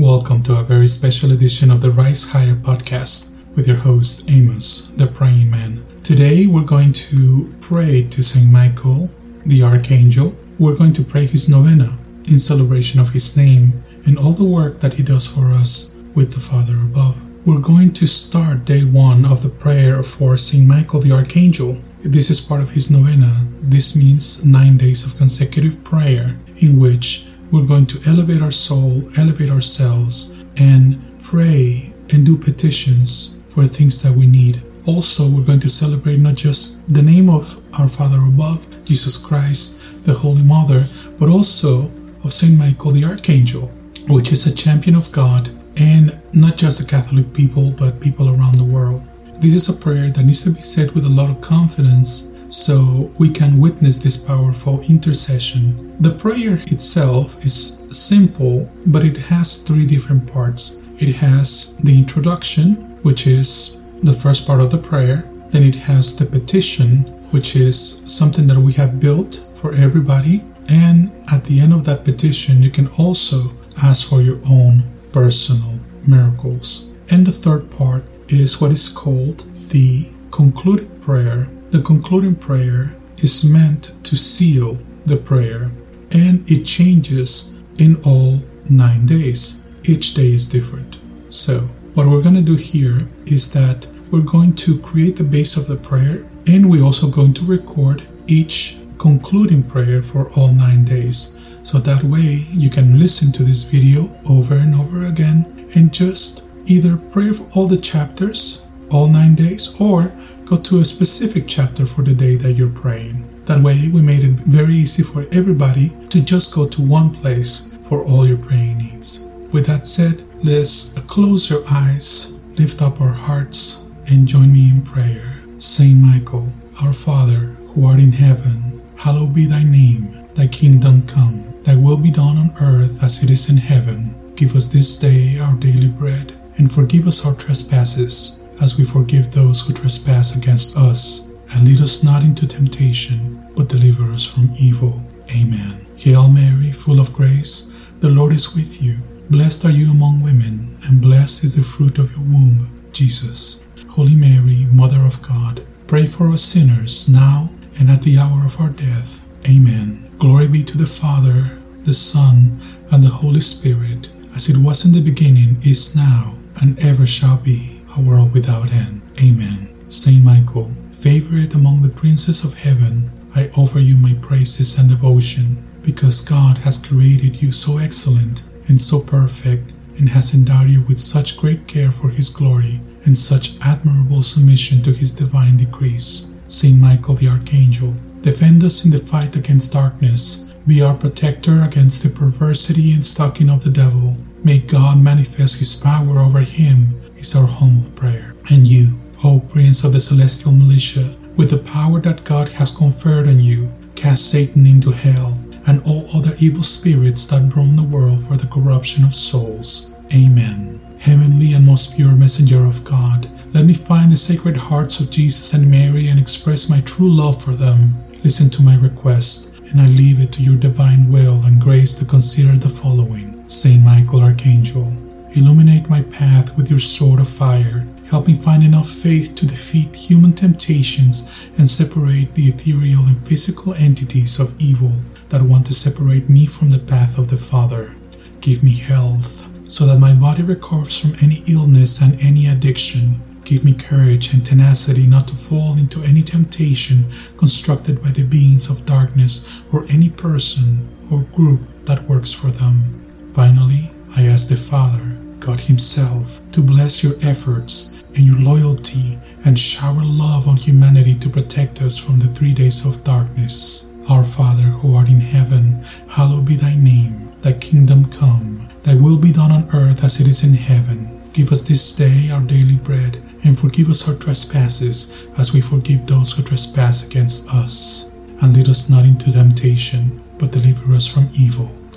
Welcome to a very special edition of the Rise Higher podcast with your host Amos, the Praying Man. Today we're going to pray to Saint Michael, the Archangel. We're going to pray his novena in celebration of his name and all the work that he does for us with the Father above. We're going to start day one of the prayer for Saint Michael the Archangel. This is part of his novena. This means nine days of consecutive prayer in which we're going to elevate our soul, elevate ourselves, and pray and do petitions for the things that we need. Also, we're going to celebrate not just the name of our Father above, Jesus Christ, the Holy Mother, but also of Saint Michael the Archangel, which is a champion of God and not just the Catholic people, but people around the world. This is a prayer that needs to be said with a lot of confidence so we can witness this powerful intercession. The prayer itself is simple, but it has three different parts. It has the introduction, which is the first part of the prayer, then it has the petition, which is something that we have built for everybody, and at the end of that petition, you can also ask for your own personal miracles. And the third part is what is called the concluding prayer, the concluding prayer is meant to seal the prayer and it changes in all nine days. Each day is different. So, what we're going to do here is that we're going to create the base of the prayer and we're also going to record each concluding prayer for all nine days. So that way you can listen to this video over and over again and just either pray for all the chapters all nine days or go to a specific chapter for the day that you're praying. That way, we made it very easy for everybody to just go to one place for all your praying needs. With that said, let's close your eyes, lift up our hearts, and join me in prayer. Saint Michael, our Father, who art in heaven, hallowed be thy name. Thy kingdom come, thy will be done on earth as it is in heaven. Give us this day our daily bread, and forgive us our trespasses as we forgive those who trespass against us. And lead us not into temptation, but deliver us from evil. Amen. Hail Mary, full of grace, the Lord is with you. Blessed are you among women, and blessed is the fruit of your womb, Jesus. Holy Mary, Mother of God, pray for us sinners now and at the hour of our death. Amen. Glory be to the Father, the Son, and the Holy Spirit, as it was in the beginning, is now, and ever shall be a world without end. Amen. Saint Michael, favorite among the princes of heaven, I offer you my praises and devotion, because God has created you so excellent and so perfect, and has endowed you with such great care for His glory and such admirable submission to His divine decrees. Saint Michael the Archangel, defend us in the fight against darkness. Be our protector against the perversity and stalking of the devil. May God manifest His power over him is our humble prayer. And you, O Prince of the Celestial Militia, with the power that God has conferred on you, cast Satan into hell and all other evil spirits that roam the world for the corruption of souls. Amen. Heavenly and most pure messenger of God, let me find the sacred hearts of Jesus and Mary and express my true love for them. Listen to my request, and I leave it to your divine will and grace to consider the following. Saint Michael Archangel, Illuminate my path with your sword of fire. Help me find enough faith to defeat human temptations and separate the ethereal and physical entities of evil that want to separate me from the path of the Father. Give me health so that my body recovers from any illness and any addiction. Give me courage and tenacity not to fall into any temptation constructed by the beings of darkness or any person or group that works for them. Finally, I ask the Father God Himself to bless your efforts and your loyalty and shower love on humanity to protect us from the three days of darkness. Our Father who art in heaven, hallowed be thy name. Thy kingdom come, thy will be done on earth as it is in heaven. Give us this day our daily bread, and forgive us our trespasses as we forgive those who trespass against us. And lead us not into temptation, but deliver us from evil.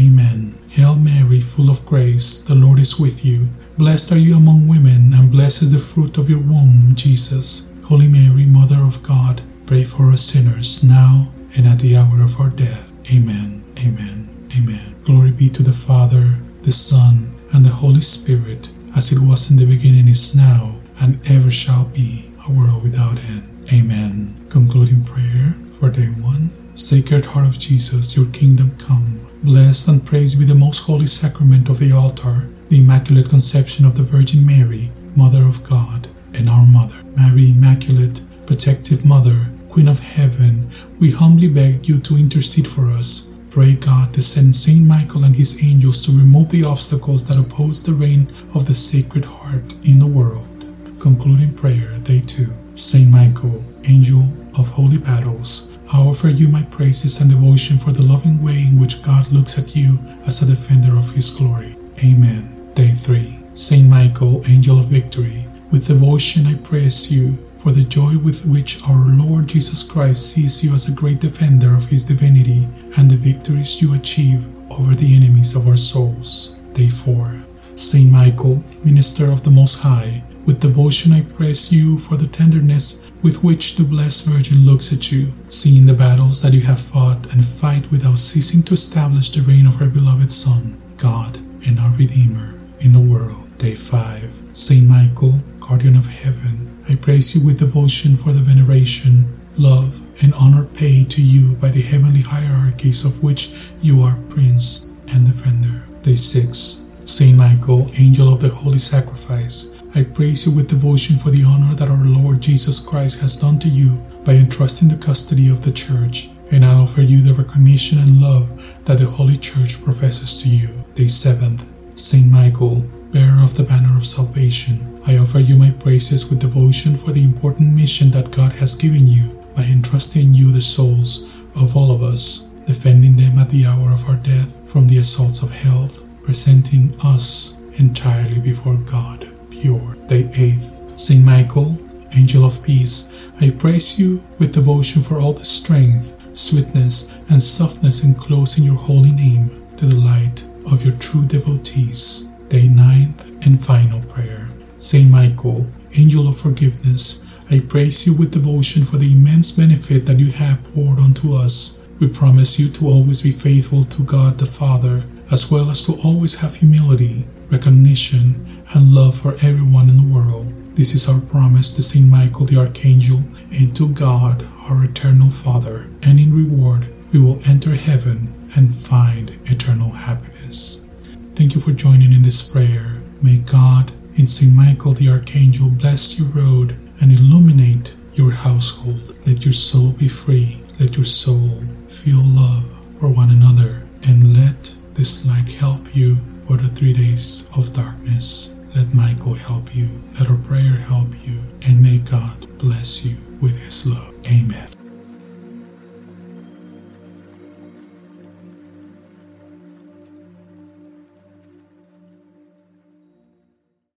Amen. Hail Mary, full of grace, the Lord is with you. Blessed are you among women, and blessed is the fruit of your womb, Jesus. Holy Mary, Mother of God, pray for us sinners, now and at the hour of our death. Amen. Amen. Amen. Glory be to the Father, the Son, and the Holy Spirit, as it was in the beginning, is now, and ever shall be, a world without end. Amen. Concluding prayer for day one. Sacred Heart of Jesus, your kingdom come. Blessed and praised be the most holy sacrament of the altar, the Immaculate Conception of the Virgin Mary, Mother of God, and our Mother. Mary, Immaculate, Protective Mother, Queen of Heaven, we humbly beg you to intercede for us. Pray God to send Saint Michael and his angels to remove the obstacles that oppose the reign of the Sacred Heart in the world. Concluding prayer, Day 2. Saint Michael, Angel of Holy Battles, I offer you my praises and devotion for the loving way in which God looks at you as a defender of His glory. Amen. Day 3. Saint Michael, Angel of Victory, with devotion I praise you for the joy with which our Lord Jesus Christ sees you as a great defender of His divinity and the victories you achieve over the enemies of our souls. Day 4. Saint Michael, Minister of the Most High, with devotion I praise you for the tenderness with which the Blessed Virgin looks at you, seeing the battles that you have fought and fight without ceasing to establish the reign of our beloved Son, God, and our Redeemer in the world. Day 5. Saint Michael, Guardian of Heaven, I praise you with devotion for the veneration, love, and honor paid to you by the heavenly hierarchies of which you are Prince and Defender. Day 6. Saint Michael, Angel of the Holy Sacrifice, I praise you with devotion for the honor that our Lord Jesus Christ has done to you by entrusting the custody of the Church, and I offer you the recognition and love that the Holy Church professes to you. Day 7th, Saint Michael, bearer of the banner of salvation, I offer you my praises with devotion for the important mission that God has given you by entrusting you the souls of all of us, defending them at the hour of our death from the assaults of health, presenting us entirely before God pure. Day 8th. Saint Michael, Angel of Peace, I praise you with devotion for all the strength, sweetness, and softness enclosed in your holy name, to the light of your true devotees. Day 9th and final prayer. Saint Michael, Angel of Forgiveness, I praise you with devotion for the immense benefit that you have poured onto us. We promise you to always be faithful to God the Father, as well as to always have humility, recognition, and love for everyone in the world. This is our promise to Saint Michael the Archangel and to God, our eternal Father, and in reward we will enter heaven and find eternal happiness. Thank you for joining in this prayer. May God and Saint Michael the Archangel bless your road and illuminate your household. Let your soul be free. Let your soul feel love for one another and let this light help you for the three days of darkness. Let Michael help you. Let our prayer help you. And may God bless you with his love. Amen.